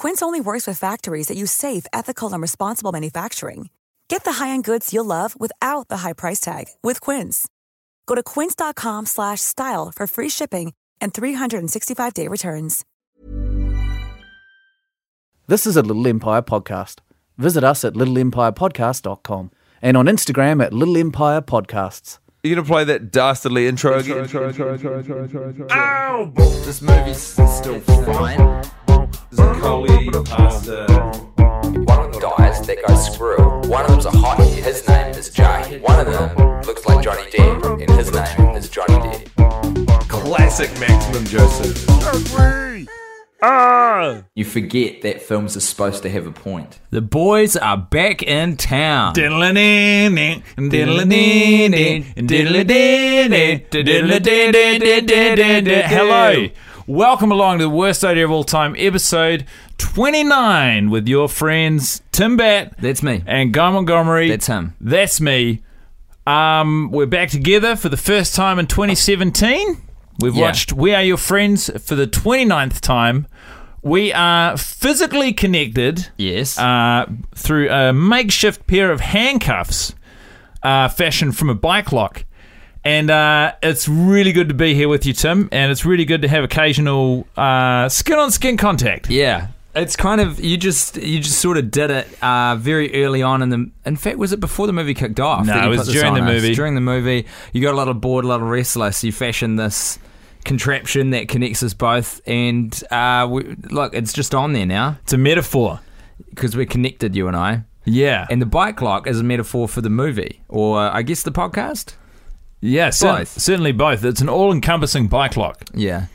Quince only works with factories that use safe, ethical, and responsible manufacturing. Get the high-end goods you'll love without the high price tag with Quince. Go to quince.com/style for free shipping and 365-day returns. This is a Little Empire podcast. Visit us at littleempirepodcast.com and on Instagram at Little Empire Podcasts. You gonna play that dastardly intro again? Ow! This movie's still fine. Coley, pasta. One of them dies, that goes screw. One of them's a hottie, his name is Jay. One of them looks like Johnny Depp, and his name is Johnny Depp. Classic Maximum Joseph. Ah! You forget that films are supposed to have a point. The boys are back in town. Hello. Welcome along to the worst idea of all time, episode 29, with your friends Tim Batt That's me. and Guy Montgomery. That's him. That's me. Um, we're back together for the first time in 2017. We've Yeah. watched We Are Your Friends for the 29th time. We are physically connected Yes. uh, through a makeshift pair of handcuffs uh, fashioned from a bike lock. And uh, it's really good to be here with you, Tim. And it's really good to have occasional uh, skin on skin contact. yeah. It's kind of you just you just sort of did it uh, very early on in the. In fact, was it before the movie kicked off? No, it was during the us? movie. During the movie, you got a little bored, a little restless. You fashioned this contraption that connects us both, and uh, we, look, it's just on there now It's a metaphor. because we're connected, you and I. Yeah. And the bike lock is a metaphor for the movie, or uh, I guess the podcast. Yeah, cer- both. certainly both. It's an all encompassing bike lock. Yeah.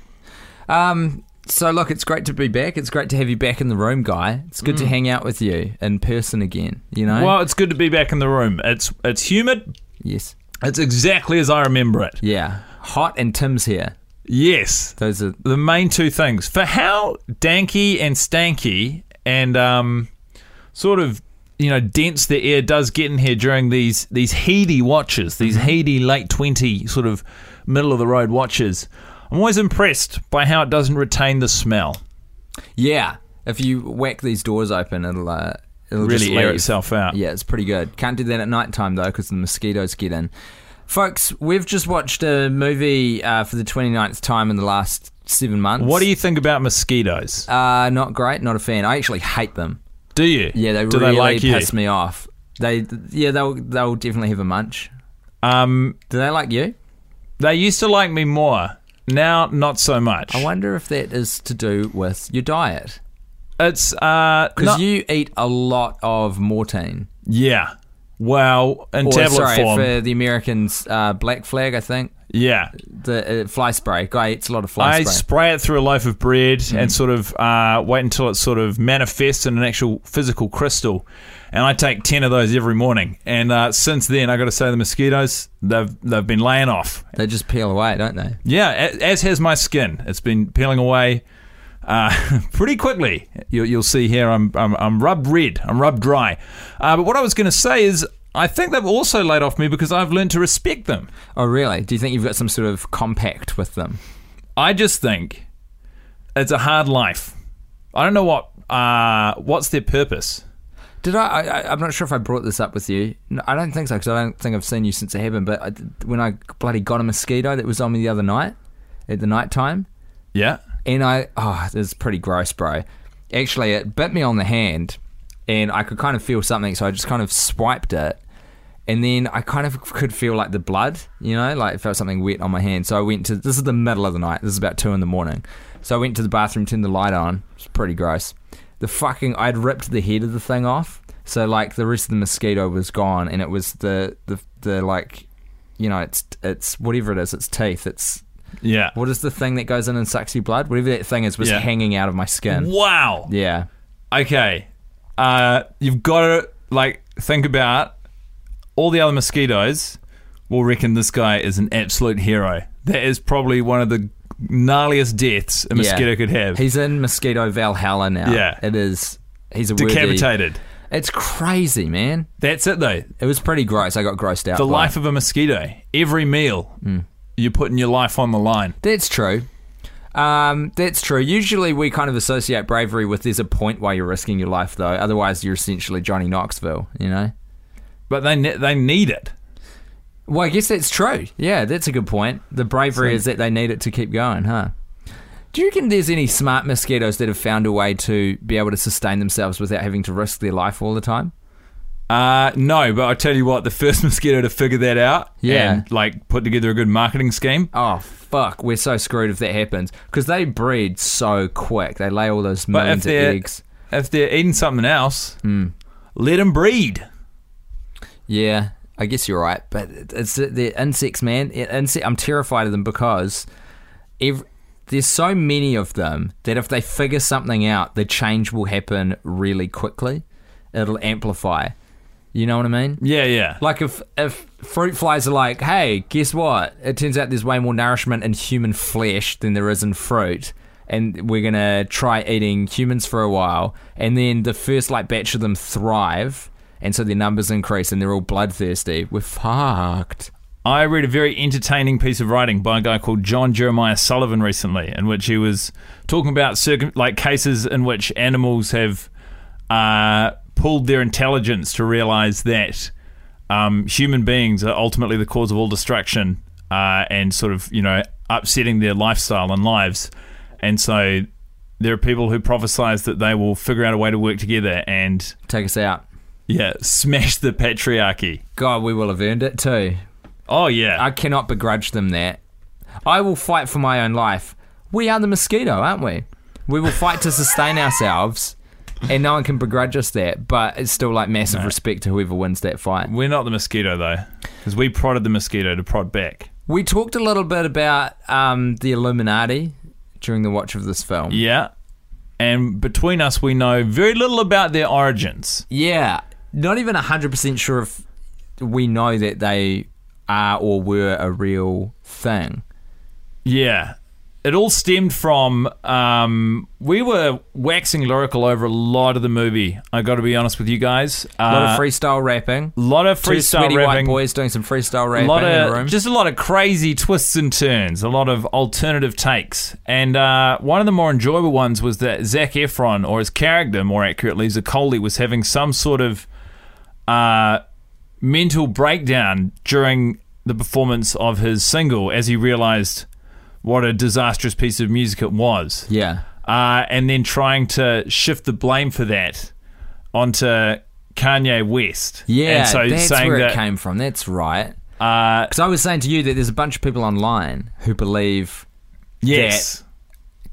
Um. So look, it's great to be back. It's great to have you back in the room, guy. It's good to hang out with you in person again. You know. Well, it's good to be back in the room. It's it's humid. yes. It's exactly as I remember it. Yeah. Hot and Tim's here. Yes. Those are the main two things for how danky and stanky and um, sort of you know dense the air does get in here during these these heady watches, these heady late twenty sort of middle of the road watches. I'm always impressed by how it doesn't retain the smell. yeah. If you whack these doors open, it'll uh, it'll just Really air itself out. Yeah, it's pretty good. Can't do that at night time though, because the mosquitoes get in. Folks, we've just watched a movie uh, for the 29th time in the last seven months. What do you think about mosquitoes? Uh, not great. Not a fan. I actually hate them. Do you? Yeah, they do really they like you? piss me off. They, yeah, they'll they'll definitely have a munch. Um, Do they like you? they used to like me more. Now, not so much. I wonder if that is to do with your diet. It's uh, Because not- you eat a lot of Mortein. yeah. Well, in Or, tablet sorry, form, for the Americans, uh, black flag, I think. Yeah. The uh, fly spray. Guy eats a lot of fly spray. I spray. spray it through a loaf of bread Mm. and sort of uh, wait until it sort of manifests in an actual physical crystal. And I take ten of those every morning. And uh, since then, I got to say, the mosquitoes they've they've been laying off. they just peel away, don't they? Yeah, as has my skin. It's been peeling away uh, pretty quickly. You'll, you'll see here. I'm, I'm I'm rubbed red. I'm rubbed dry. Uh, but what I was going to say is, I think they've also laid off me because I've learned to respect them. Oh, really? Do you think you've got some sort of compact with them? I just think it's a hard life. I don't know what uh, what's their purpose. Did I, I? I'm not sure if I brought this up with you. No, I don't think so because I don't think I've seen you since it happened. But I, when I bloody got a mosquito that was on me the other night, at the night time, Yeah. and I oh, this is pretty gross, bro. Actually, it bit me on the hand, and I could kind of feel something, so I just kind of swiped it, and then I kind of could feel like the blood, you know, like it felt something wet on my hand. So I went to this is the middle of the night. This is about two in the morning. So I went to the bathroom, turned the light on. It's pretty gross. The fucking I'd ripped the head of the thing off, so like the rest of the mosquito was gone, and it was the the the like, you know, it's it's whatever it is, it's teeth, it's Yeah. what is the thing that goes in and sucks your blood? Whatever that thing is was Yeah. hanging out of my skin. Wow. Yeah. Okay. Uh, you've got to like think about all the other mosquitoes. Will reckon this guy is an absolute hero. That is probably one of the gnarliest deaths a mosquito Yeah. could have. He's in mosquito Valhalla now. Yeah. It is he's a worthy- Decapitated. It's crazy, man. That's it though. It was pretty gross. I got grossed out. The life it. of a mosquito. Every meal, Mm. you're putting your life on the line. That's true. Um, that's true. Usually we kind of associate bravery with there's a point why you're risking your life though. Otherwise you're essentially Johnny Knoxville, you know? But they ne- they need it. Well, I guess that's true. Yeah, that's a good point. The bravery So- is that they need it to keep going, huh? Do you reckon there's any smart mosquitoes that have found a way to be able to sustain themselves without having to risk their life all the time? Uh, no, but I tell you what, the first mosquito to figure that out Yeah. and like put together a good marketing scheme. Oh fuck, we're so screwed if that happens because they breed so quick. They lay all those millions of eggs. if they're eating something else, Hmm. let them breed. Yeah, I guess you're right, but it's the insects, man. It- Inse- I'm terrified of them because ev there's so many of them that if they figure something out, the change will happen really quickly. It'll amplify. You know what I mean? Yeah, yeah. Like if if fruit flies are like, hey, guess what? It turns out there's way more nourishment in human flesh than there is in fruit. And we're gonna try eating humans for a while, and then the first like batch of them thrive, and so their numbers increase, and they're all bloodthirsty. We're fucked. I read a very entertaining piece of writing by a guy called John Jeremiah Sullivan recently, in which he was talking about circum- like cases in which animals have uh, pulled their intelligence to realize that um, human beings are ultimately the cause of all destruction uh, and sort of you know upsetting their lifestyle and lives, and so there are people who prophesize that they will figure out a way to work together and Take us out. Yeah smash the patriarchy. God, we will have earned it too. Oh yeah, I cannot begrudge them that. I will fight for my own life. We are the mosquito, aren't we? We will fight to sustain ourselves, and no one can begrudge us that. But it's still like massive respect to whoever wins that fight. We're not the mosquito though, because we prodded the mosquito to prod back. We talked a little bit about um, the Illuminati during the watch of this film. Yeah, and between us, we know very little about their origins. Yeah, not even hundred percent sure if we know that they are or were a real thing. Yeah, it all stemmed from um, we were waxing lyrical over a lot of the movie. I got to be honest with you guys. A lot Uh, of freestyle rapping. A lot of freestyle Two sweaty white rapping. boys doing some freestyle rapping lot in a room. of just a lot of crazy twists and turns, a lot of alternative takes, and uh, one of the more enjoyable ones was that Zac Efron, or his character, more accurately, Zaccoli, was having some sort of uh, mental breakdown during the performance of his single as he realized what a disastrous piece of music it was, yeah. uh, and then trying to shift the blame for that onto Kanye West. Yeah, and so that's saying where that it came from. That's right. uh, Because I was saying to you that there's a bunch of people online who believe yes.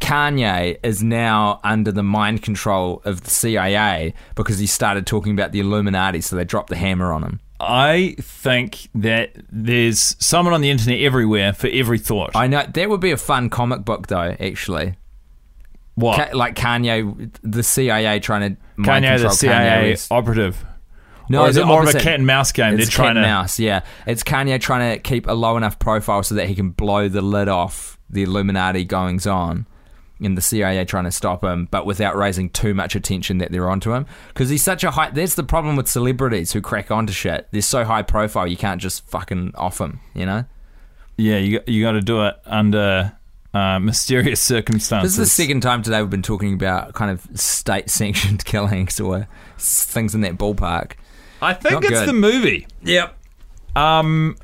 Kanye is now under the mind control of the CIA because he started talking about the Illuminati, so they dropped the hammer on him. I think that there's someone on the internet everywhere for every thought. I know that would be a fun comic book, though. Actually, what? Ka- like Kanye, the CIA trying to mind Kanye, the CIA Kanye West. operative. No, or is it more of a cat and mouse game? It's They're trying cat to. mouse. Yeah, it's Kanye trying to keep a low enough profile so that he can blow the lid off the Illuminati goings on, and the CIA trying to stop him, but without raising too much attention that they're onto him. Because he's such a high. That's the problem with celebrities who crack onto shit. They're so high profile, you can't just fucking off them. You know. Yeah, you got- you got to do it under uh, mysterious circumstances. This is the second time today we've been talking about kind of state sanctioned killings or things in that ballpark. I think Not it's good. the movie. Yep. Um,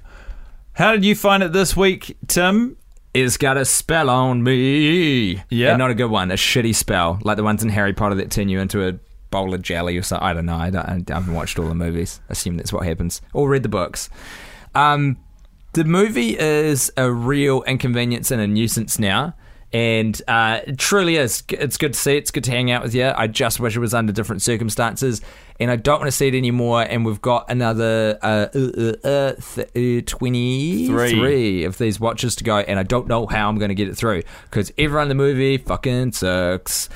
how did you find it this week, Tim? It's got a spell on me. Yeah. And not a good one, a shitty spell, like the ones in Harry Potter that turn you into a bowl of jelly or something. I don't know. I, don't, I haven't watched all the movies. I assume that's what happens. Or read the books. Um, the movie is a real inconvenience and a nuisance now. And uh, it truly is. It's good to see. It's good to hang out with you. I just wish it was under different circumstances. And I don't want to see it anymore. And we've got another uh, uh, uh, uh, th- uh, 23 of these watches to go. And I don't know how I'm going to get it through. Because everyone in the movie fucking sucks.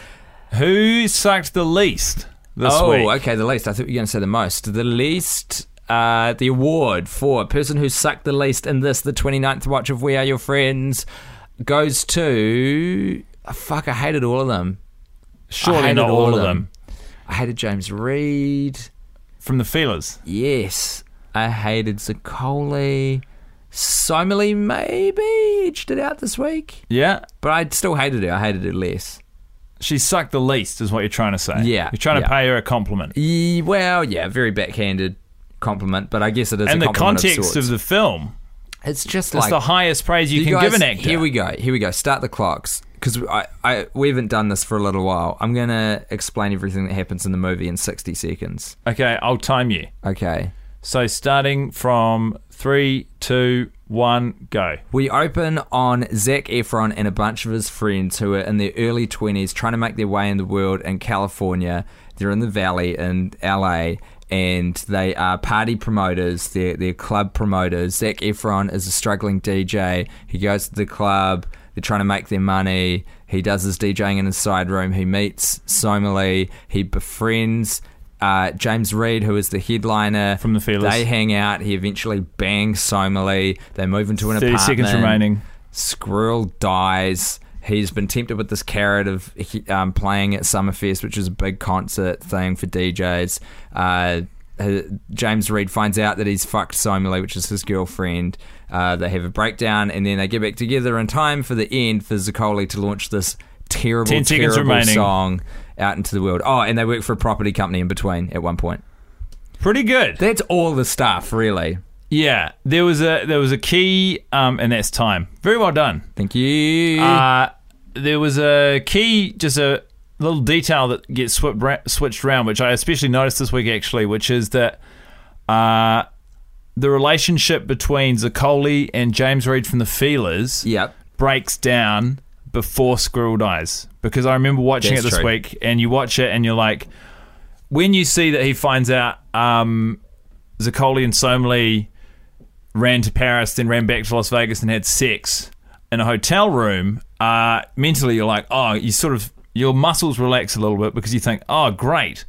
Who sucked the least this oh, week? okay. The least. I thought you were going to say the most. The least. Uh, the award for person who sucked the least in this, the 29th watch of We Are Your Friends, goes to. oh, fuck, I hated all of them. Surely not all of them. I hated James Reed. From the feelers. Yes. I hated Zaccoli. Somali maybe edged it out this week. Yeah. But I still hated it. I hated it less. She sucked the least, is what you're trying to say. Yeah, You're trying to yeah. pay her a compliment. Well, yeah, very backhanded compliment, but I guess it is And the context sorts. of, the film, it's just it's like the highest praise you, You can give an actor. Here we go. Here we go. Start the clocks because I, I we haven't done this for a little while. I'm gonna explain everything that happens in the movie in 60 seconds. Okay, I'll time you. Okay. So starting from three, two, one, go. We open on Zac Efron and a bunch of his friends who are in their early 20s trying to make their way in the world in California. They're in the valley in LA and they are party promoters. They're, they're club promoters. Zac Efron is a struggling DJ. He goes to the club. They're trying to make their money. He does his DJing in his side room. He meets Somali. He befriends uh, James Reed, who is the headliner From the Feelers. They hang out. He eventually bangs Somali. They move into an 30 apartment. seconds remaining. Squirrel dies. He's been tempted with this carrot of um, playing at Summerfest, which is a big concert thing for DJs. Uh, James Reed finds out that he's fucked Somali, which is his girlfriend. Uh, they have a breakdown, and then they get back together in time for the end for Zaccoli to launch this terrible, 10 terrible remaining. song out into the world. Oh, and they work for a property company in between at one point. Pretty good. That's all the stuff, really. Yeah, there was a there was a key, um, and that's time. Very well done. Thank you. Uh, there was a key, just a little detail that gets swip, switched around, which I especially noticed this week actually, which is that uh, the relationship between Zaccoli and James Reed from the Feelers yep. breaks down before Squirrel dies. Because I remember watching That's it this true. week, and you watch it, and you're like, when you see that he finds out um, Zaccoli and Somali ran to Paris, then ran back to Las Vegas and had sex in a hotel room, uh, mentally you're like, oh, you sort of, your muscles relax a little bit because you think, oh, great,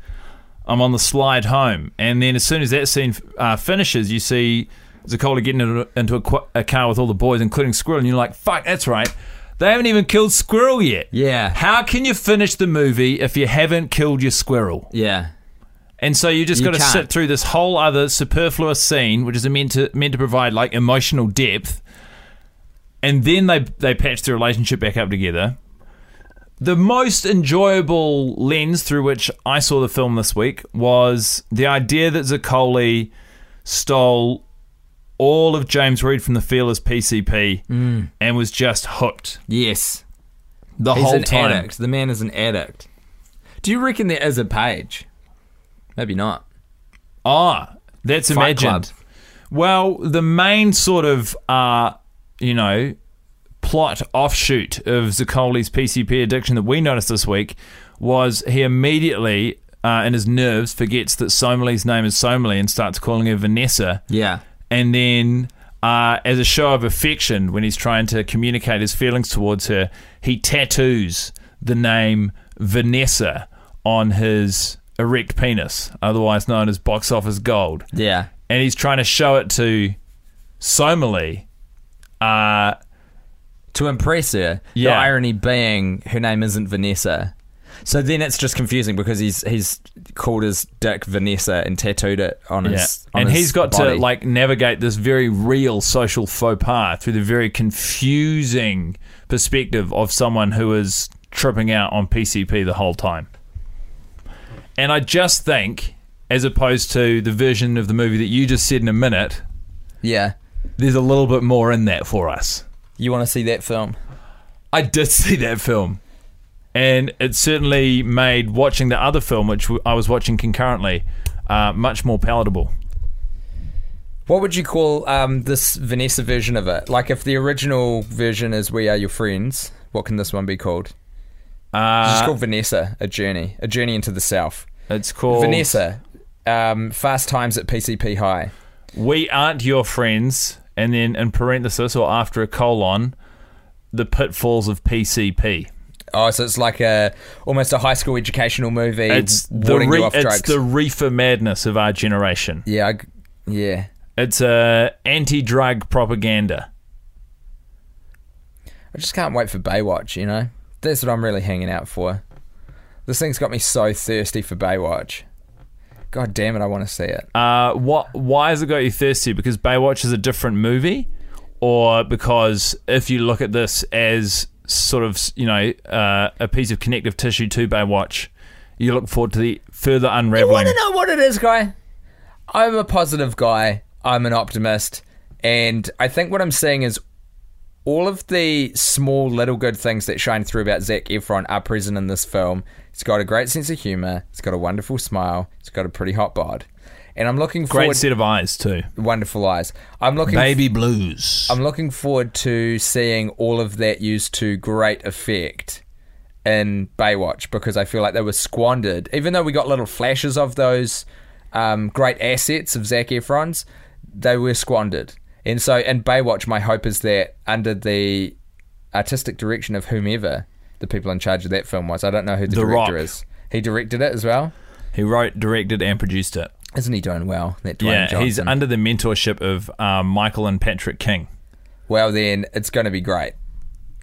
I'm on the slide home. And then as soon as that scene uh, finishes, you see Zaccoli getting into, into a, qu- a car with all the boys, including Squirrel, and you're like, fuck, that's right. They haven't even killed Squirrel yet. Yeah. How can you finish the movie if you haven't killed your squirrel? Yeah. And so you just got to sit through this whole other superfluous scene, which is meant to meant to provide like emotional depth, and then they they patch the relationship back up together. The most enjoyable lens through which I saw the film this week was the idea that Zaccoli stole all of James Reed from the Feelers PCP mm. and was just hooked Yes. the He's whole an time. addict. The man is an addict. Do you reckon there is a page? Maybe not. Ah, that's Fight imagined. Club. Well, the main sort of, uh, you know, plot offshoot of Zaccoli's PCP addiction that we noticed this week was he immediately, uh, in his nerves, forgets that Somali's name is Somali and starts calling her Vanessa. Yeah. And then, uh, as a show of affection, when he's trying to communicate his feelings towards her, he tattoos the name Vanessa on his erect penis, otherwise known as box office gold Yeah. and he's trying to show it to Somali. Uh, To impress her. The Yeah. irony being her name isn't Vanessa. So then it's just confusing because he's he's called his dick Vanessa and tattooed it on yeah. his on and his he's got body. to like navigate this very real social faux pas through the very confusing perspective of someone who is tripping out on PCP the whole time. And I just think, as opposed to the version of the movie that you just said in a minute, Yeah. there's a little bit more in that for us. You want to see that film? I did see that film. and it certainly made watching the other film, which I was watching concurrently, uh, much more palatable. What would you call um, this Vanessa version of it? Like, if the original version is "We Are Your Friends," what can this one be called? It's Uh, just called Vanessa, a journey, a journey into the south. it's called Vanessa, um, fast times at PCP High. We aren't your friends, and then in parenthesis or after a colon, the pitfalls of PCP. Oh, so it's like a almost a high school educational movie. It's the re- it's the reefer madness of our generation. yeah, I yeah. It's a anti-drug propaganda. I just can't wait for Baywatch. You know, that's what I'm really hanging out for. This thing's got me so thirsty for Baywatch. God damn it, I want to see it. Uh, what? Why has it got you thirsty? Because Baywatch is a different movie, or because if you look at this as sort of you know uh, a piece of connective tissue to Baywatch, you look forward to the further unraveling. You want to know what it is, guy? I'm a positive guy. I'm an optimist, and I think what I'm seeing is all of the small little good things that shine through about Zac Efron are present in this film. He's got a great sense of humor. He's got a wonderful smile. He's got a pretty hot bod, and I'm looking forward. Great set of eyes too. wonderful eyes. I'm looking. Baby blues. I'm looking forward to seeing all of that used to great effect in Baywatch because I feel like they were squandered. Even though we got little flashes of those um, great assets of Zac Efron's, they were squandered. And so in Baywatch, my hope is that under the artistic direction of whomever the people in charge of that film was, I don't know who the, The director Rock. is. He directed it as well. He wrote, directed, and produced it. Isn't he doing well? That Dwayne yeah, Johnson. he's under the mentorship of um, Michael and Patrick King. well, then it's going to be great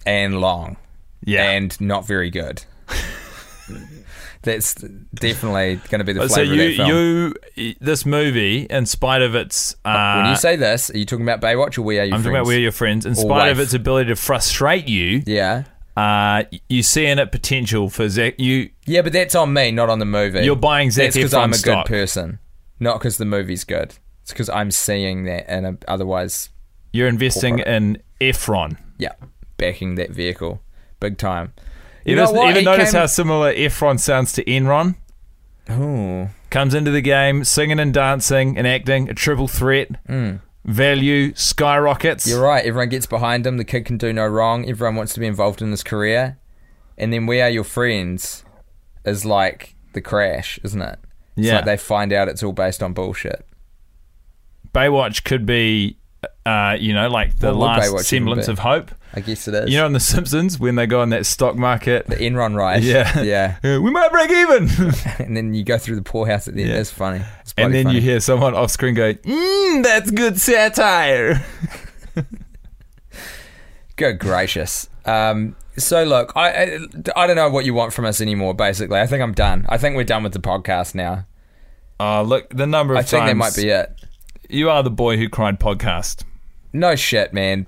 and long. Yeah. and not very good. That's definitely going to be the so flavor you, of that film. you, this movie, in spite of its, uh, when you say this, are you talking about Baywatch or We Are Your friends? I'm Friends? talking about We're Your Friends, in Or spite of its ability to frustrate you, yeah, uh, you see in it potential for Zac. You, yeah, but that's on me, not on the movie. You're buying Zac That's because I'm a stock. good person, not because the movie's good. It's because I'm seeing that, and uh, otherwise, you're investing Corporate. in Efron. yeah, backing that vehicle big time. You know even, what? even He notice came- how similar Efron sounds to Enron? Ooh, Comes into the game singing and dancing and acting, a triple threat. Value skyrockets. You're right. Everyone gets behind him. The kid can do no wrong. Everyone wants to be involved in his career, and then We Are Your Friends is like the crash, isn't it? It's Yeah. like they find out it's all based on bullshit. Baywatch could be, uh, you know, like the What last Baywatch semblance of hope. I guess it is. You know, in The Simpsons, when they go on that stock market. the Enron rise. Yeah. yeah. We might break even. And then you go through the poorhouse at the end. Yeah. That's funny. It's and then funny. you hear someone off screen go, mm, that's good satire. Good gracious. Um, so look, I, I I don't know what you want from us anymore. Basically, I think I'm done. I think we're done with the podcast now. Oh, look, the number of I think times that might be it. you are the boy who cried podcast. No shit, man.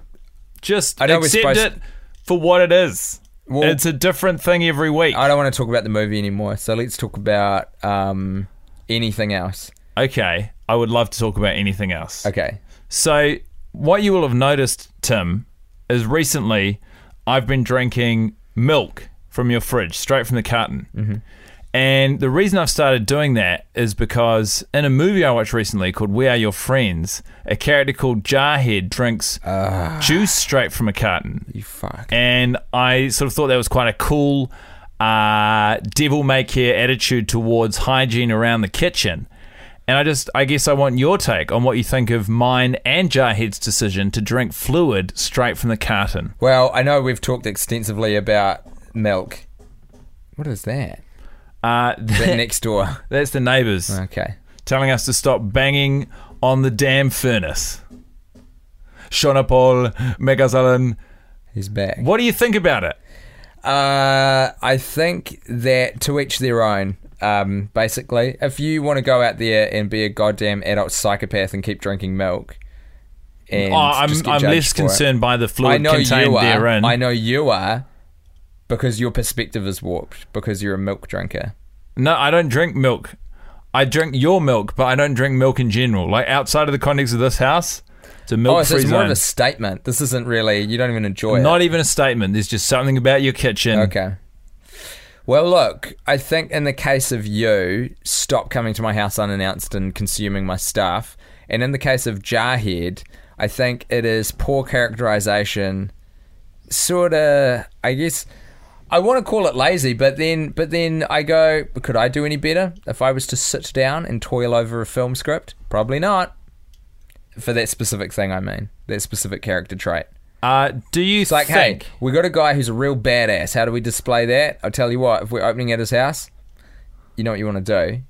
Just I know we're accept supposed- it for what it is. Well- it's a different thing every week. I don't want to talk about the movie anymore. So let's talk about um, anything else. okay, I would love to talk about anything else. Okay. So, what you will have noticed, Tim, is recently I've been drinking milk from your fridge, straight from the carton. Mm-hmm. And the reason I've started doing that is because in a movie I watched recently called We Are Your Friends, a character called Jarhead drinks juice straight from a carton. You fuck. And I sort of thought that was quite a cool uh, devil may care attitude towards hygiene around the kitchen. And I just, I guess I want your take on what you think of mine and Jarhead's decision to drink fluid straight from the carton. Well, I know we've talked extensively about milk. What is that? Uh, That next door. that's the neighbours Okay. telling us to stop banging on the damn furnace. Shona Paul, Megazalan, He's back. what do you think about it? Uh, I think that to each their own. Um, basically, if you want to go out there and be a goddamn adult psychopath and keep drinking milk, and Oh, I'm, I'm less for it. concerned by the I fluid know contained you are. therein. I know you are, because your perspective is warped because you're a milk drinker. No, I don't drink milk. I drink your milk, but I don't drink milk in general. Like outside of the context of this house, it's a Oh, milk so free it's more zone. of a statement. This isn't really. You don't even enjoy Not it. Not even a statement. There's just something about your kitchen. Okay. Well, look, I think in the case of you, stop coming to my house unannounced and consuming my stuff. And in the case of Jarhead, I think it is poor characterization, sort of, I guess. I want to call it lazy, but then, but then I go, could I do any better if I was to sit down and toil over a film script? Probably not. For that specific thing, I mean, that specific character trait. Uh, do you It's like, think? hey, we got a guy who's a real badass. How do we display that? I'll tell you what, if we're opening at his house, you know what you want to do?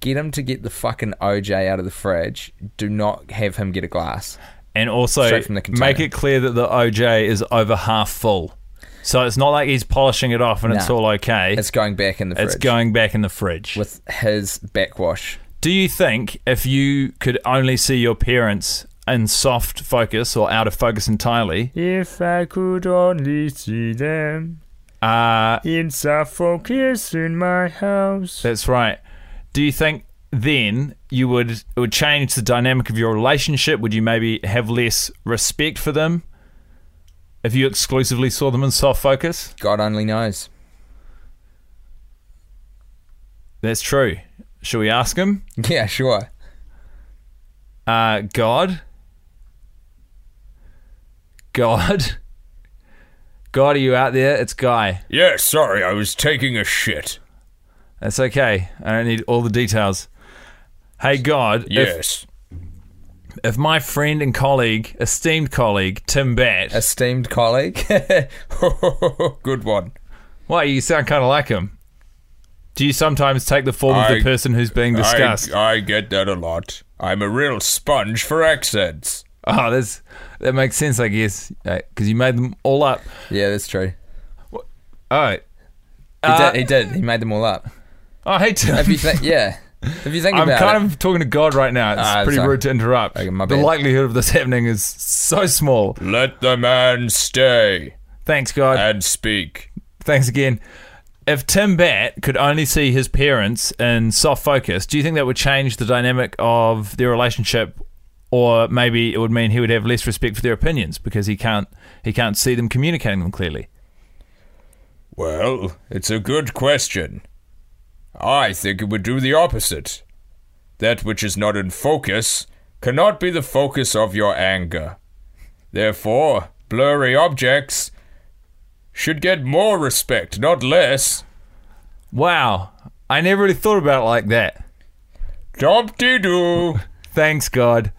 Get him to get the fucking OJ out of the fridge. Do not have him get a glass. and also Straight from the container. make it clear that the OJ is over half full. So it's not like he's polishing it off and it's all okay. It's going back in the fridge. It's going back in the fridge. with his backwash. Do you think if you could only see your parents in soft focus or out of focus entirely, If I could only see them uh, in soft focus in my house. that's right. Do you think then you would it would change the dynamic of your relationship? Would you maybe have less respect for them if you exclusively saw them in soft focus? God only knows. That's true. Shall we ask him? Yeah, sure. Uh, God? God? God, are you out there? It's Guy. Yeah, sorry, I was taking a shit. That's okay. I don't need all the details. Hey, God. Yes. If, my friend and colleague, esteemed colleague, Tim Batt. Esteemed colleague. Good one. Why, you sound kind of like him. Do you sometimes take the form of the person who's being discussed? I, I get that a lot. I'm a real sponge for accents. oh, that's, that makes sense, I guess. Because you made them all up. yeah, that's true. Oh. He Uh, did. He did. He made them all up. Oh, hey, Tim. Think, yeah. If you think I'm about kind it, of talking to God right now. It's Ah, pretty sorry. rude to interrupt. Okay, my the bad. likelihood of this happening is so small. Let the man stay Thanks, God. and speak. Thanks again. If Tim Batt could only see his parents in soft focus, do you think that would change the dynamic of their relationship, or maybe it would mean he would have less respect for their opinions because he can't he can't see them communicating them clearly? Well, it's a good question. I think it would do the opposite. That which is not in focus cannot be the focus of your anger. Therefore, blurry objects should get more respect, not less. Wow, I never really thought about it like that. Dumpty doo. Thanks, God.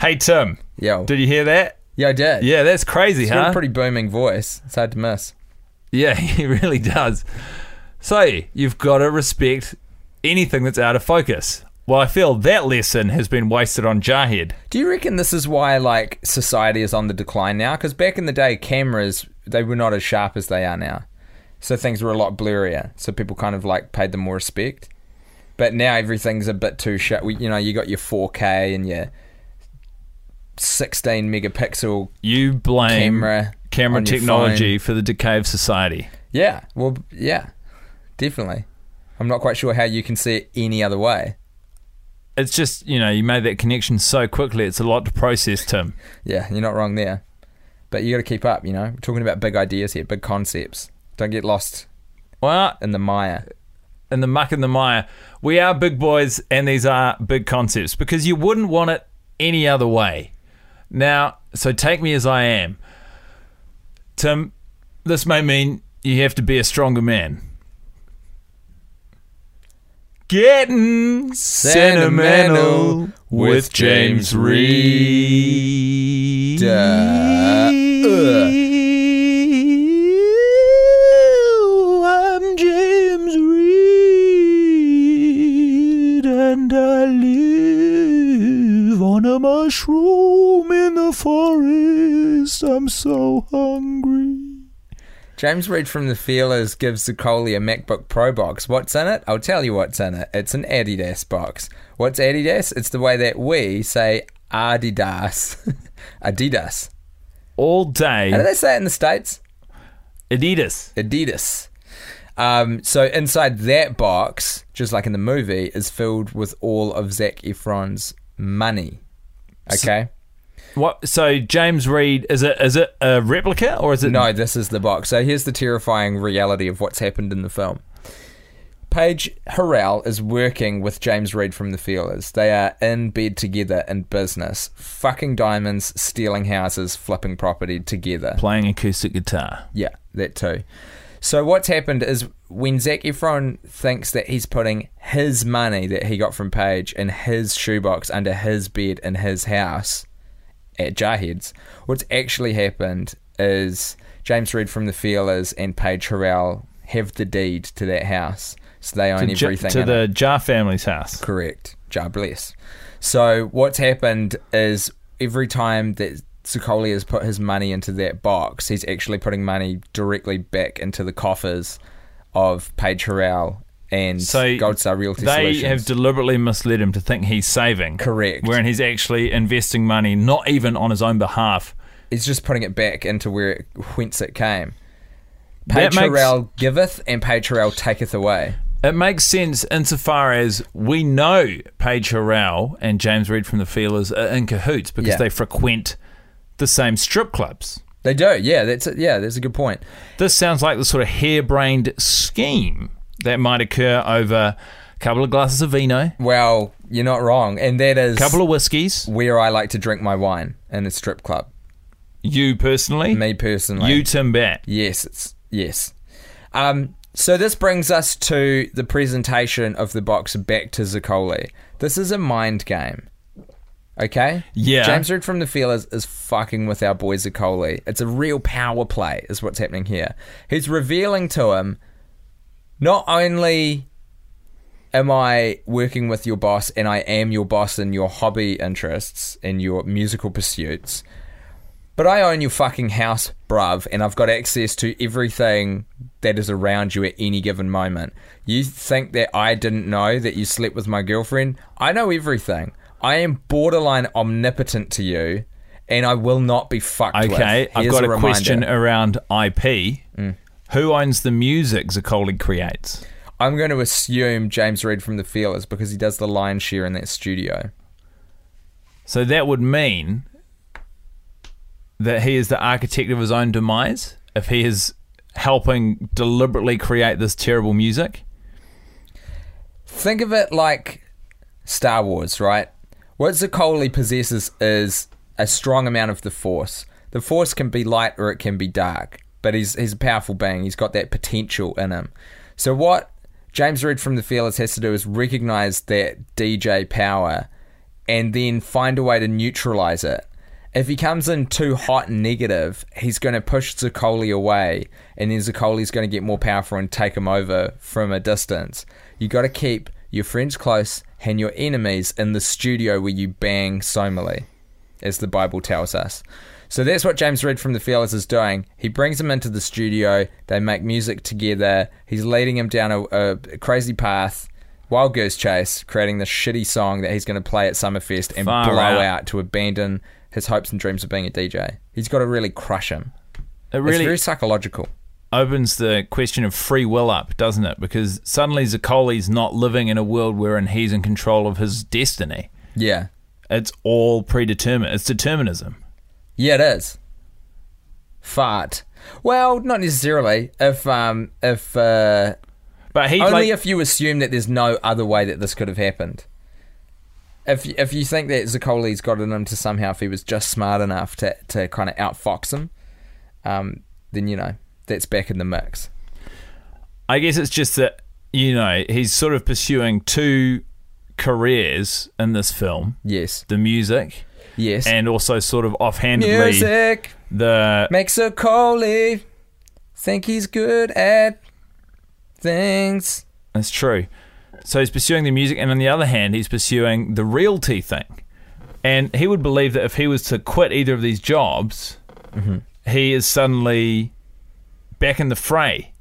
Hey Tim, yo. did you hear that? yeah, I did. Yeah, that's crazy, He's got huh? a pretty booming voice. It's hard to miss. Yeah, he really does. So you've got to respect anything that's out of focus. Well, I feel that lesson has been wasted on Jarhead. Do you reckon this is why like society is on the decline now? Because back in the day, cameras they were not as sharp as they are now, so things were a lot blurrier. So people kind of like paid them more respect. But now everything's a bit too sharp. You know, you got your 4K and your 16 megapixel You blame camera, camera technology for the decay of society. Yeah, well, yeah, definitely. I'm not quite sure how you can see it any other way. It's just, you know, you made that connection so quickly, it's a lot to process, Tim. Yeah, you're not wrong there. But you got to keep up. You know, we're talking about big ideas here, big concepts. Don't get lost Well, in the mire. in the muck and the mire, we are big boys and these are big concepts because you wouldn't want it any other way. Now, so take me as I am. Tim, this may mean you have to be a stronger man. Getting sentimental with James Reed. Uh, uh. I'm James Reed, and I live on a mushroom in the forest. I'm so hungry. James Reed from the Feelers gives Zaccoli a MacBook Pro box. What's in it? I'll tell you what's in it. It's an Adidas box. What's Adidas? It's the way that we say Adidas. Adidas. All day. How do they say it in the States? Adidas. Adidas. Um, so inside that box, just like in the movie, is filled with all of Zac Efron's money. Okay. What? So James Reed is it? Is it a replica or is it? No, this is the box. So here's the terrifying reality of what's happened in the film. Paige Harrell is working with James Reed from the Feelers. They are in bed together in business, fucking diamonds, stealing houses, flipping property together. Playing acoustic guitar. Yeah, that too. So what's happened is when Zac Efron thinks that he's putting his money that he got from Paige in his shoebox under his bed in his house at Jarheads, what's actually happened is James Reed from the Feelers and Paige Harrell have the deed to that house, so they own To, everything. to in the it. Jar family's house. Correct. Jar bless. So what's happened is every time that Zaccoli has put his money into that box, he's actually putting money directly back into the coffers of Paige Harrell and So Gold Star Realty They Solutions. have deliberately misled him to think he's saving. Correct. Wherein he's actually investing money, not even on his own behalf. he's just putting it back into where it, whence it came. That Paige makes- Harrell giveth and Paige Harrell taketh away. It makes sense insofar as we know Paige Harrell and James Reed from the Feelers are in cahoots because Yeah. they frequent the same strip clubs. They do, yeah. That's it. Yeah, that's a good point. This sounds like the sort of harebrained scheme that might occur over a couple of glasses of vino, Well, you're not wrong, and that is a couple of whiskeys. where I like to drink my wine in a strip club. You personally, Me personally, you Tim Batt. Yes, it's yes. Um, so this brings us to the presentation of the box back to Zaccoli. This is a mind game. Okay? Yeah. James Reed from the Feelers is fucking with our boy Zaccoli. It's a real power play, is what's happening here. He's revealing to him not only am I working with your boss and I am your boss in your hobby interests and your musical pursuits, but I own your fucking house, bruv, and I've got access to everything that is around you at any given moment. You think that I didn't know that you slept with my girlfriend? I know everything. I am borderline omnipotent to you, and I will not be fucked with. Okay, I've got a. Mm. question around IP. Who owns the music Zaccoli creates? I'm going to assume James Reed from the Feelers because he does the lion's share in that studio. So that would mean that he is the architect of his own demise if he is helping deliberately create this terrible music. Think of it like Star Wars, right? What Zaccoli possesses is a strong amount of the Force. The Force can be light or it can be dark, but he's he's a powerful being. He's got that potential in him. So what James Reed from the Feelers has to do is recognize that DJ power and then find a way to neutralize it. If he comes in too hot and negative, he's going to push Zaccoli away, and then Zaccoli's going to get more powerful and take him over from a distance. You got to keep your friends close and your enemies in the studio where you bang Somali, as the Bible tells us. So that's what James Reed from the Feelers is doing. He brings him into the studio. They make music together. He's leading him down a, a crazy path. Wild Goose Chase, creating this shitty song that he's going to play at Summerfest and Far blow out. out. to abandon his hopes and dreams of being a DJ. He's got to really crush him. It it's really very psychological. opens the question of free will up, doesn't it? Because suddenly Zaccoli's not living in a world wherein he's in control of his destiny. Yeah. It's all predetermined. It's determinism. Yeah, it is. Fart. Well, not necessarily. If um if uh But he only like, if you assume that there's no other way that this could have happened. If if you think that Zaccoli's got it in him to somehow if he was just smart enough to to kind of outfox him, um, then you know that's back in the mix. I guess it's just that you know he's sort of pursuing two careers in this film: Yes. the music Yes. and also sort of offhandedly Music the makes Zaccoli think he's good at things. That's true. So he's pursuing the music, and on the other hand, he's pursuing the realty thing. And he would believe that if he was to quit either of these jobs, he is suddenly back in the fray.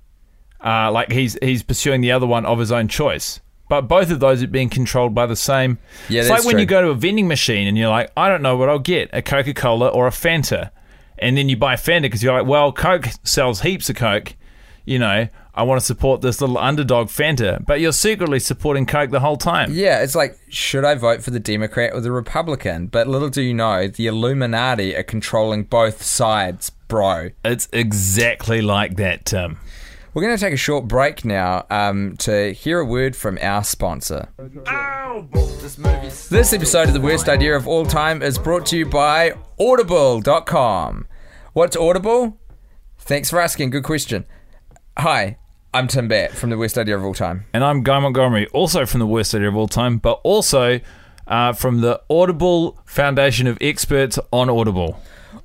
Uh, like he's he's pursuing the other one of his own choice. But both of those are being controlled by the same. Yeah, it's like when true. you go to a vending machine and you're like, I don't know what I'll get a Coca Cola or a Fanta. And then you buy Fanta because you're like, well, Coke sells heaps of Coke. You know, I want to support this little underdog Fanta. But you're secretly supporting Coke the whole time. Yeah, it's like, should I vote for the Democrat or the Republican? But little do you know, the Illuminati are controlling both sides, bro. It's exactly like that, Tim. We're going to take a short break now um, to hear a word from our sponsor. This episode of The Worst Idea of All Time is brought to you by Audible.com. What's Audible? Thanks for asking. Good question. Hi, I'm Tim Batt from The Worst Idea of All Time. And I'm Guy Montgomery, also from the worst idea of all time, but also uh, from the Audible Foundation of Experts on Audible.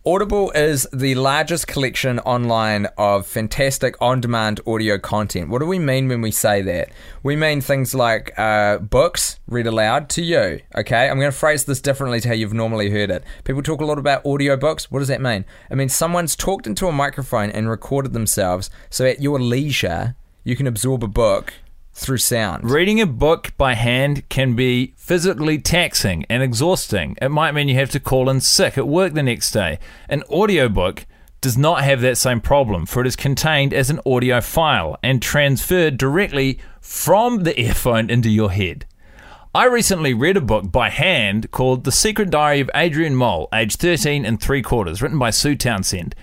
Audible is the largest collection online of fantastic on demand audio content. What do we mean when we say that? We mean things like uh, books read aloud to you, okay? I'm going to phrase this differently to how you've normally heard it. People talk a lot about audiobooks. What does that mean? It means someone's talked into a microphone and recorded themselves so at your leisure, you can absorb a book through sound. Reading a book by hand can be physically taxing and exhausting. It might mean you have to call in sick at work the next day. An audiobook does not have that same problem, for it is contained as an audio file and transferred directly from the earphone into your head. I recently read a book by hand called The Secret Diary of Adrian Mole, aged 13 and three quarters, written by Sue Townsend.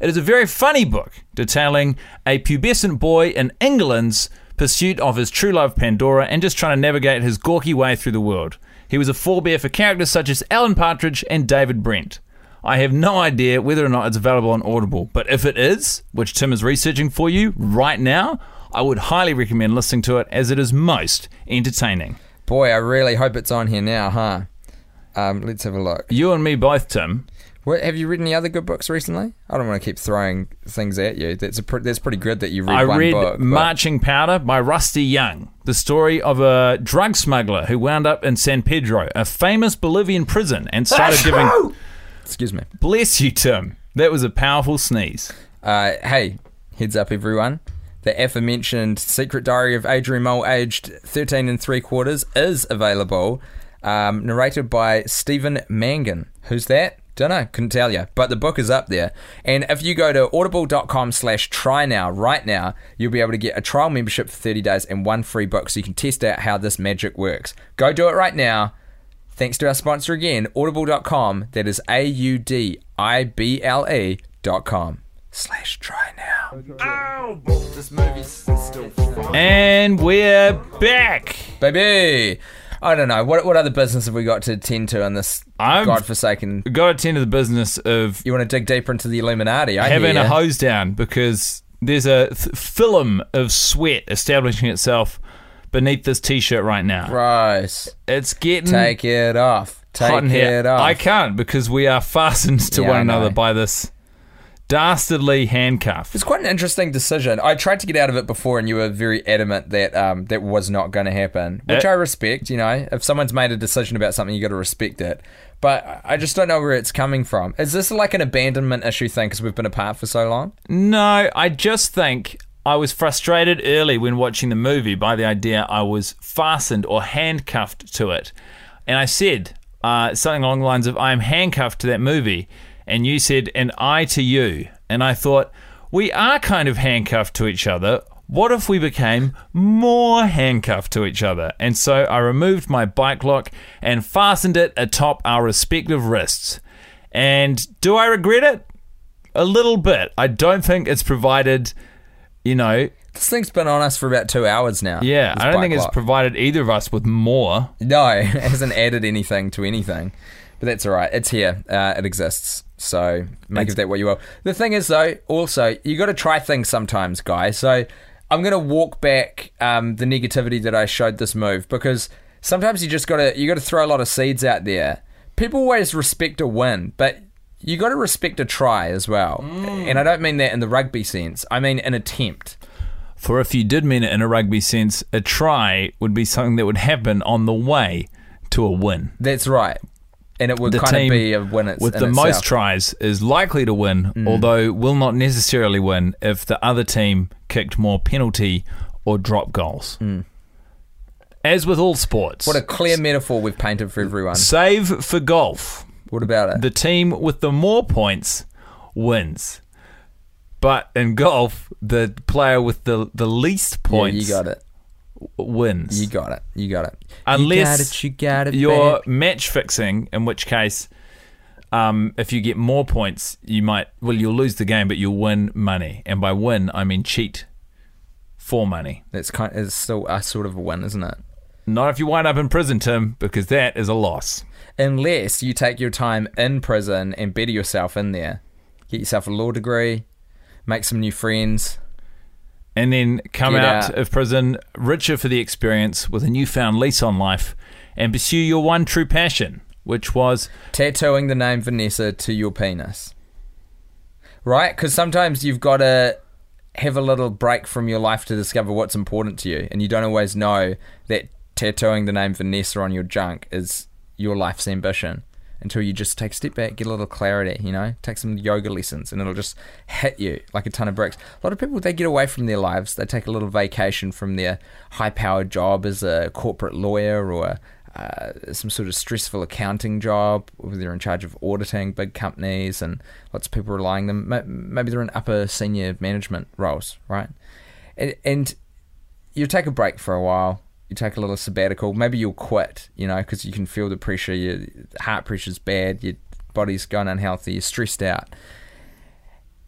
It is a very funny book detailing a pubescent boy in England's pursuit of his true love Pandora and just trying to navigate his gawky way through the world. He was a forebear for characters such as Alan Partridge and David Brent. I have no idea whether or not it's available on Audible, but if it is, which Tim is researching for you right now, I would highly recommend listening to it as it is most entertaining. Boy, I really hope it's on here now, huh? Um, let's have a look. You and me both, Tim. What, have you read any other good books recently? I don't want to keep throwing things at you. That's a pre- that's pretty good that you read I one read book. but- Marching Powder by Rusty Young, the story of a drug smuggler who wound up in San Pedro, a famous Bolivian prison, and started giving. Excuse me. Bless you, Tim. That was a powerful sneeze. Uh, hey, heads up, everyone. The aforementioned Secret Diary of Adrian Mole, aged 13 and three quarters, is available. Um, narrated by Stephen Mangan. Who's that? Don't know, couldn't tell you. But the book is up there. And if you go to audible.com slash try now, right now, you'll be able to get a trial membership for 30 days and one free book so you can test out how this magic works. Go do it right now. Thanks to our sponsor again, audible.com. That is A U D I B L E dot com slash try now. And we're back. Baby! I don't know. What, what other business have we got to attend to on this I'm- godforsaken. We've got to attend to the business of You want to dig deeper into the Illuminati? I having hear a hose down because there's a th- film of sweat establishing itself beneath this t-shirt right now. Gross. It's getting Take it off. Take hot in here. it off. I can't because we are fastened to Yeah, one another by this dastardly handcuff. It's quite an interesting decision. I tried to get out of it before, and you were very adamant that um, that was not going to happen, which Uh, I respect. You know, if someone's made a decision about something, you got to respect it. But I just don't know where it's coming from. Is this like an abandonment issue thing because we've been apart for so long? No, I just think I was frustrated early when watching the movie by the idea I was fastened or handcuffed to it. And I said uh, something along the lines of, I am handcuffed to that movie. And you said, and I to you. And I thought, we are kind of handcuffed to each other. What if we became more handcuffed to each other? And so I removed my bike lock and fastened it atop our respective wrists. And do I regret it? A little bit. I don't think it's provided, you know, This thing's been on us for about two hours now. yeah, I don't think bike it's provided either of us with more. No, it hasn't added anything to anything. But that's all right. It's here. Uh, it exists. So make of that what you will. The thing is, though, also, you got to try things sometimes, guys. So I'm going to walk back um, the negativity that I showed this move because sometimes you just got to you got to throw a lot of seeds out there. People always respect a win, but you got to respect a try as well. And I don't mean that in the rugby sense. I mean an attempt. For if you did mean it in a rugby sense, a try would be something that would happen on the way to a win. That's right. And it would The kind of team be a win it's, with the itself. most tries is likely to win, Mm. although will not necessarily win if the other team kicked more penalty or drop goals. As with all sports, Mm. What a clear metaphor we've painted for everyone. save for golf. What about it? the team with the more points wins. But in golf, the player with the, the least yeah, points you got it. Wins. You got it. You got it. Unless you got it. You got it. You're back. match fixing, in which case, um, if you get more points, you might well you'll lose the game, but you'll win money. And by win, I mean cheat for money. That's kind. It's still a sort of a win, isn't it? Not if you wind up in prison, Tim, because that is a loss. Unless you take your time in prison and better yourself in there, get yourself a law degree, make some new friends. And then come out, out. of prison richer for the experience with a newfound lease on life and pursue your one true passion, which was tattooing the name Vanessa to your penis. Right? Because sometimes you've got to have a little break from your life to discover what's important to you, and you don't always know that tattooing the name Vanessa on your junk is your life's ambition until you just take a step back, get a little clarity, you know, take some yoga lessons, and it'll just hit you like a ton of bricks. A lot of people they get away from their lives, they take a little vacation from their high-powered job as a corporate lawyer or uh, some sort of stressful accounting job, where they're in charge of auditing big companies, and lots of people relying them. Maybe they're in upper senior management roles, right? And, and you take a break for a while. You take a little sabbatical. Maybe you'll quit, you know, because you can feel the pressure. Your heart pressure's bad. Your body's going unhealthy. You're stressed out.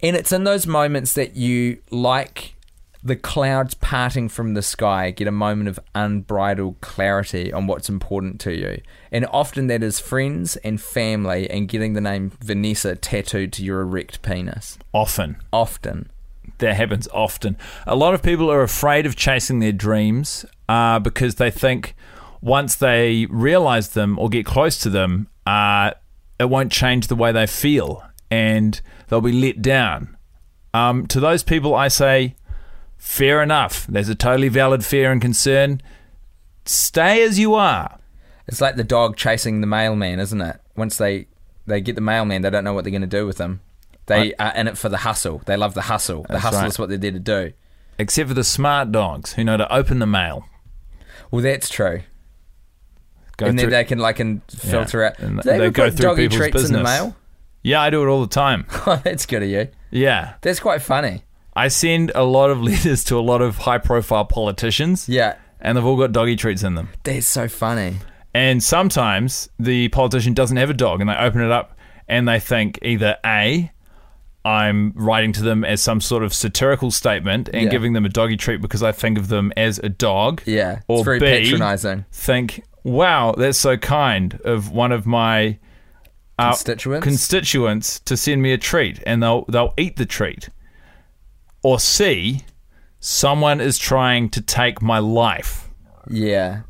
And it's in those moments that you like the clouds parting from the sky, get a moment of unbridled clarity on what's important to you. And often that is friends and family and getting the name Vanessa tattooed to your erect penis. often. Often. That happens often. A lot of people are afraid of chasing their dreams uh, because they think once they realize them or get close to them, uh, it won't change the way they feel and they'll be let down. Um, to those people, I say, fair enough. There's a totally valid fear and concern. Stay as you are. It's like the dog chasing the mailman, isn't it? Once they they get the mailman, they don't know what they're going to do with him. They are in it for the hustle. They love the hustle. The hustle right. is what they're there to do. Except for the smart dogs who know to open the mail. Well, that's true. Go and then they can like and filter out. and they, they go through people's treats in the mail? yeah, I do it all the time. Oh, that's good of you. Yeah. That's quite funny. I send a lot of letters to a lot of high profile politicians. Yeah, And they've all got doggy treats in them. that's so funny. And sometimes the politician doesn't have a dog and they open it up and they think either A, I'm writing to them as some sort of satirical statement and Yeah. giving them a doggy treat because I think of them as a dog. Yeah, Or it's very B, patronising. Think, wow, that's so kind of one of my uh, Constituents? constituents to send me a treat and they'll they'll eat the treat. Or C, someone is trying to take my life. Yeah.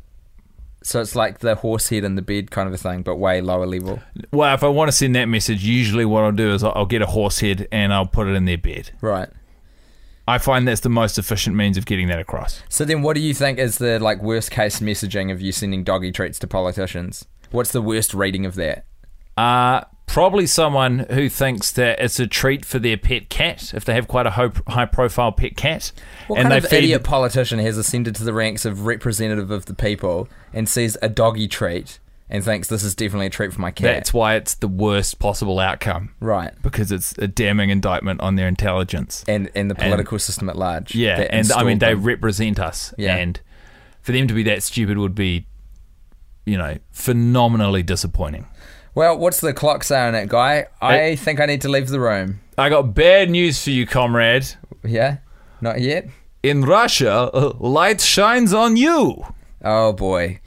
So it's like the horse head in the bed kind of a thing, but way lower level. Well, if I want to send that message, usually what I'll do is I'll, get a horse head and I'll put it in their bed. Right. I find that's the most efficient means of getting that across. So then, what do you think is the like worst case messaging of you sending doggy treats to politicians? What's the worst reading of that? Uh, probably someone who thinks that it's a treat for their pet cat if they have quite a high, profile pet cat. What and kind they of feed idiot politician has ascended to the ranks of representative of the people and sees a doggy treat and thinks this is definitely a treat for my cat? That's why it's the worst possible outcome right. because it's a damning indictment on their intelligence. And and the political system at large. Yeah, and I mean installed they represent us, Yeah. and for them to be that stupid would be, you know, phenomenally disappointing. Well, what's the clock saying, it guy? I Hey. think I need to leave the room. I got bad news for you, comrade. Yeah? Not yet? In Russia, uh, light shines on you. Oh boy.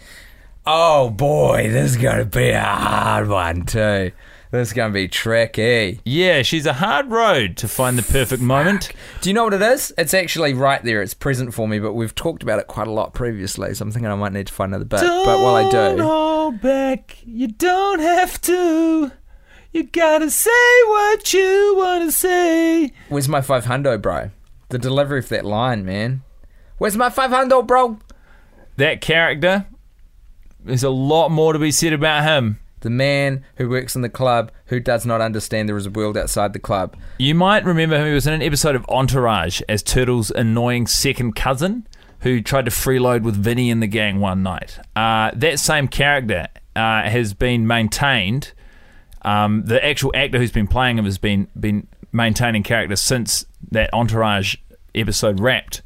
Oh boy, this is gonna be a hard one too. This is gonna be tricky. Yeah, she's a hard road to find the perfect moment. Do you know what it is? It's actually right there. It's present for me, but we've talked about it quite a lot previously, so I'm thinking I might need to find another bit. But while I Don't do, hold back. You don't have to. You gotta say what you wanna say. where's my 500, bro? The delivery of that line, man. Where's my 500, bro? That character, there's a lot more to be said about him. The man who works in the club who does not understand there is a world outside the club. You might remember him. He was in an episode of Entourage as Turtle's annoying second cousin who tried to freeload with Vinny and the gang one night. Uh, that same character uh, has been maintained. Um, the actual actor who's been playing him has been been maintaining character since that Entourage episode wrapped.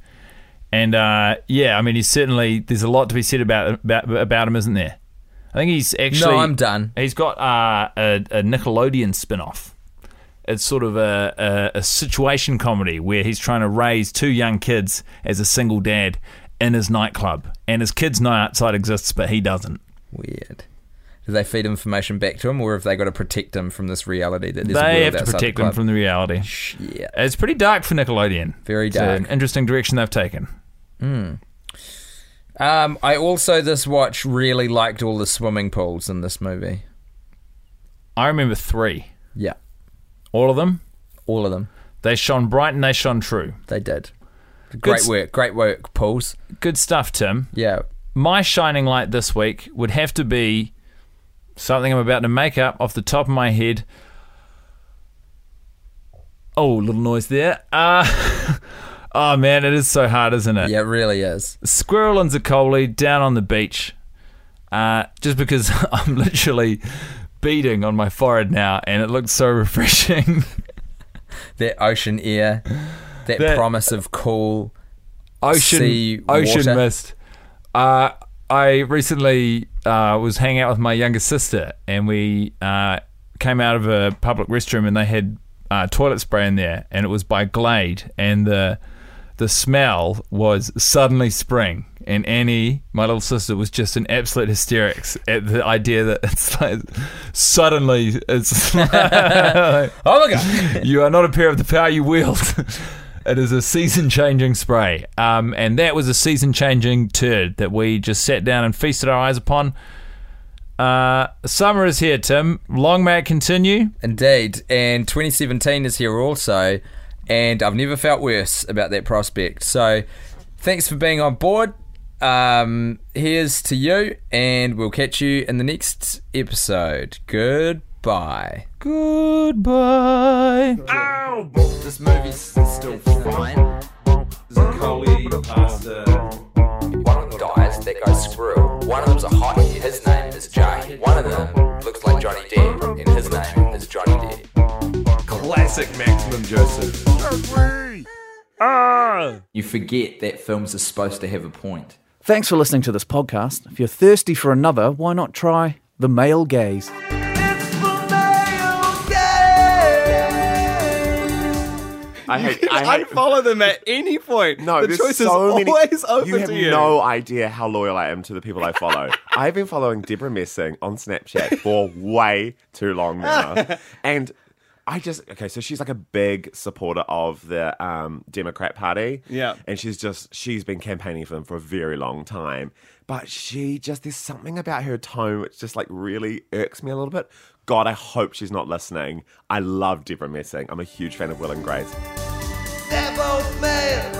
And uh, yeah, I mean, he's certainly there's a lot to be said about about about him, isn't there? I think he's actually. no, I'm done. He's got uh, a, a Nickelodeon spin off it's sort of a, a, a situation comedy where he's trying to raise two young kids as a single dad in his nightclub, and his kids know outside exists, but he doesn't. Weird. Do they feed information back to him, or have they got to protect him from this reality that there's a They have to protect him from the reality. Yeah. It's pretty dark for Nickelodeon. Very It's an dark. interesting direction they've taken. Um, I also this watch really liked all the swimming pools in this movie. I remember three. Yeah, All of them. all of them. They shone bright and they shone true. They did. Great s- work. Great work, pools. Good stuff, Tim. Yeah. My shining light this week would have to be something I'm about to make up off the top of my head. Oh, little noise there. Uh, oh man, it is so hard, isn't it? Yeah, it really is. Squirrel and Zaccoli down on the beach. Uh, just because I'm literally beating on my forehead now, and it looks so refreshing. That ocean air, that, That- promise of cool ocean sea ocean mist. Uh, I recently uh, was hanging out with my younger sister, and we uh, came out of a public restroom, and they had uh, toilet spray in there, and it was by Glade, and the the smell was suddenly spring. And Annie, my little sister, was just in absolute hysterics at the idea that it's like suddenly it's like, Oh my god! you are not a pair of the power you wield. it is a season changing spray. Um, and that was a season changing turd that we just sat down and feasted our eyes upon. Uh, summer is here, Tim. Long may it continue. Indeed, and 2017 is here also, and I've never felt worse about that prospect. So, thanks for being on board. Um, here's to you, and we'll catch you in the next episode. Goodbye. Goodbye. This movie's still fine. Zaccoli, pasta. One of them dies, that guy's squirrel. One of them's a hottie, his name is Jay. One of them looks like Johnny Depp, and his name is Johnny Depp. Classic Maximum Joseph. Ah. You forget that films are supposed to have a point. Thanks for listening to this podcast. If you're thirsty for another, why not try The Male Gayz? I hate. I hate. Unfollow them at any point. No, the there's choice so is many. always open to you You have to you. no idea how loyal I am to the people I follow. I've been following Debra Messing on Snapchat for way too long now, and I just okay. So she's like a big supporter of the um, Democrat Party. Yeah. and she's just she's been campaigning for them for a very long time. But she just there's something about her tone which just like really irks me a little bit. God, I hope she's not listening. I love Debra Messing. I'm a huge fan of Will and Grace. They're both male,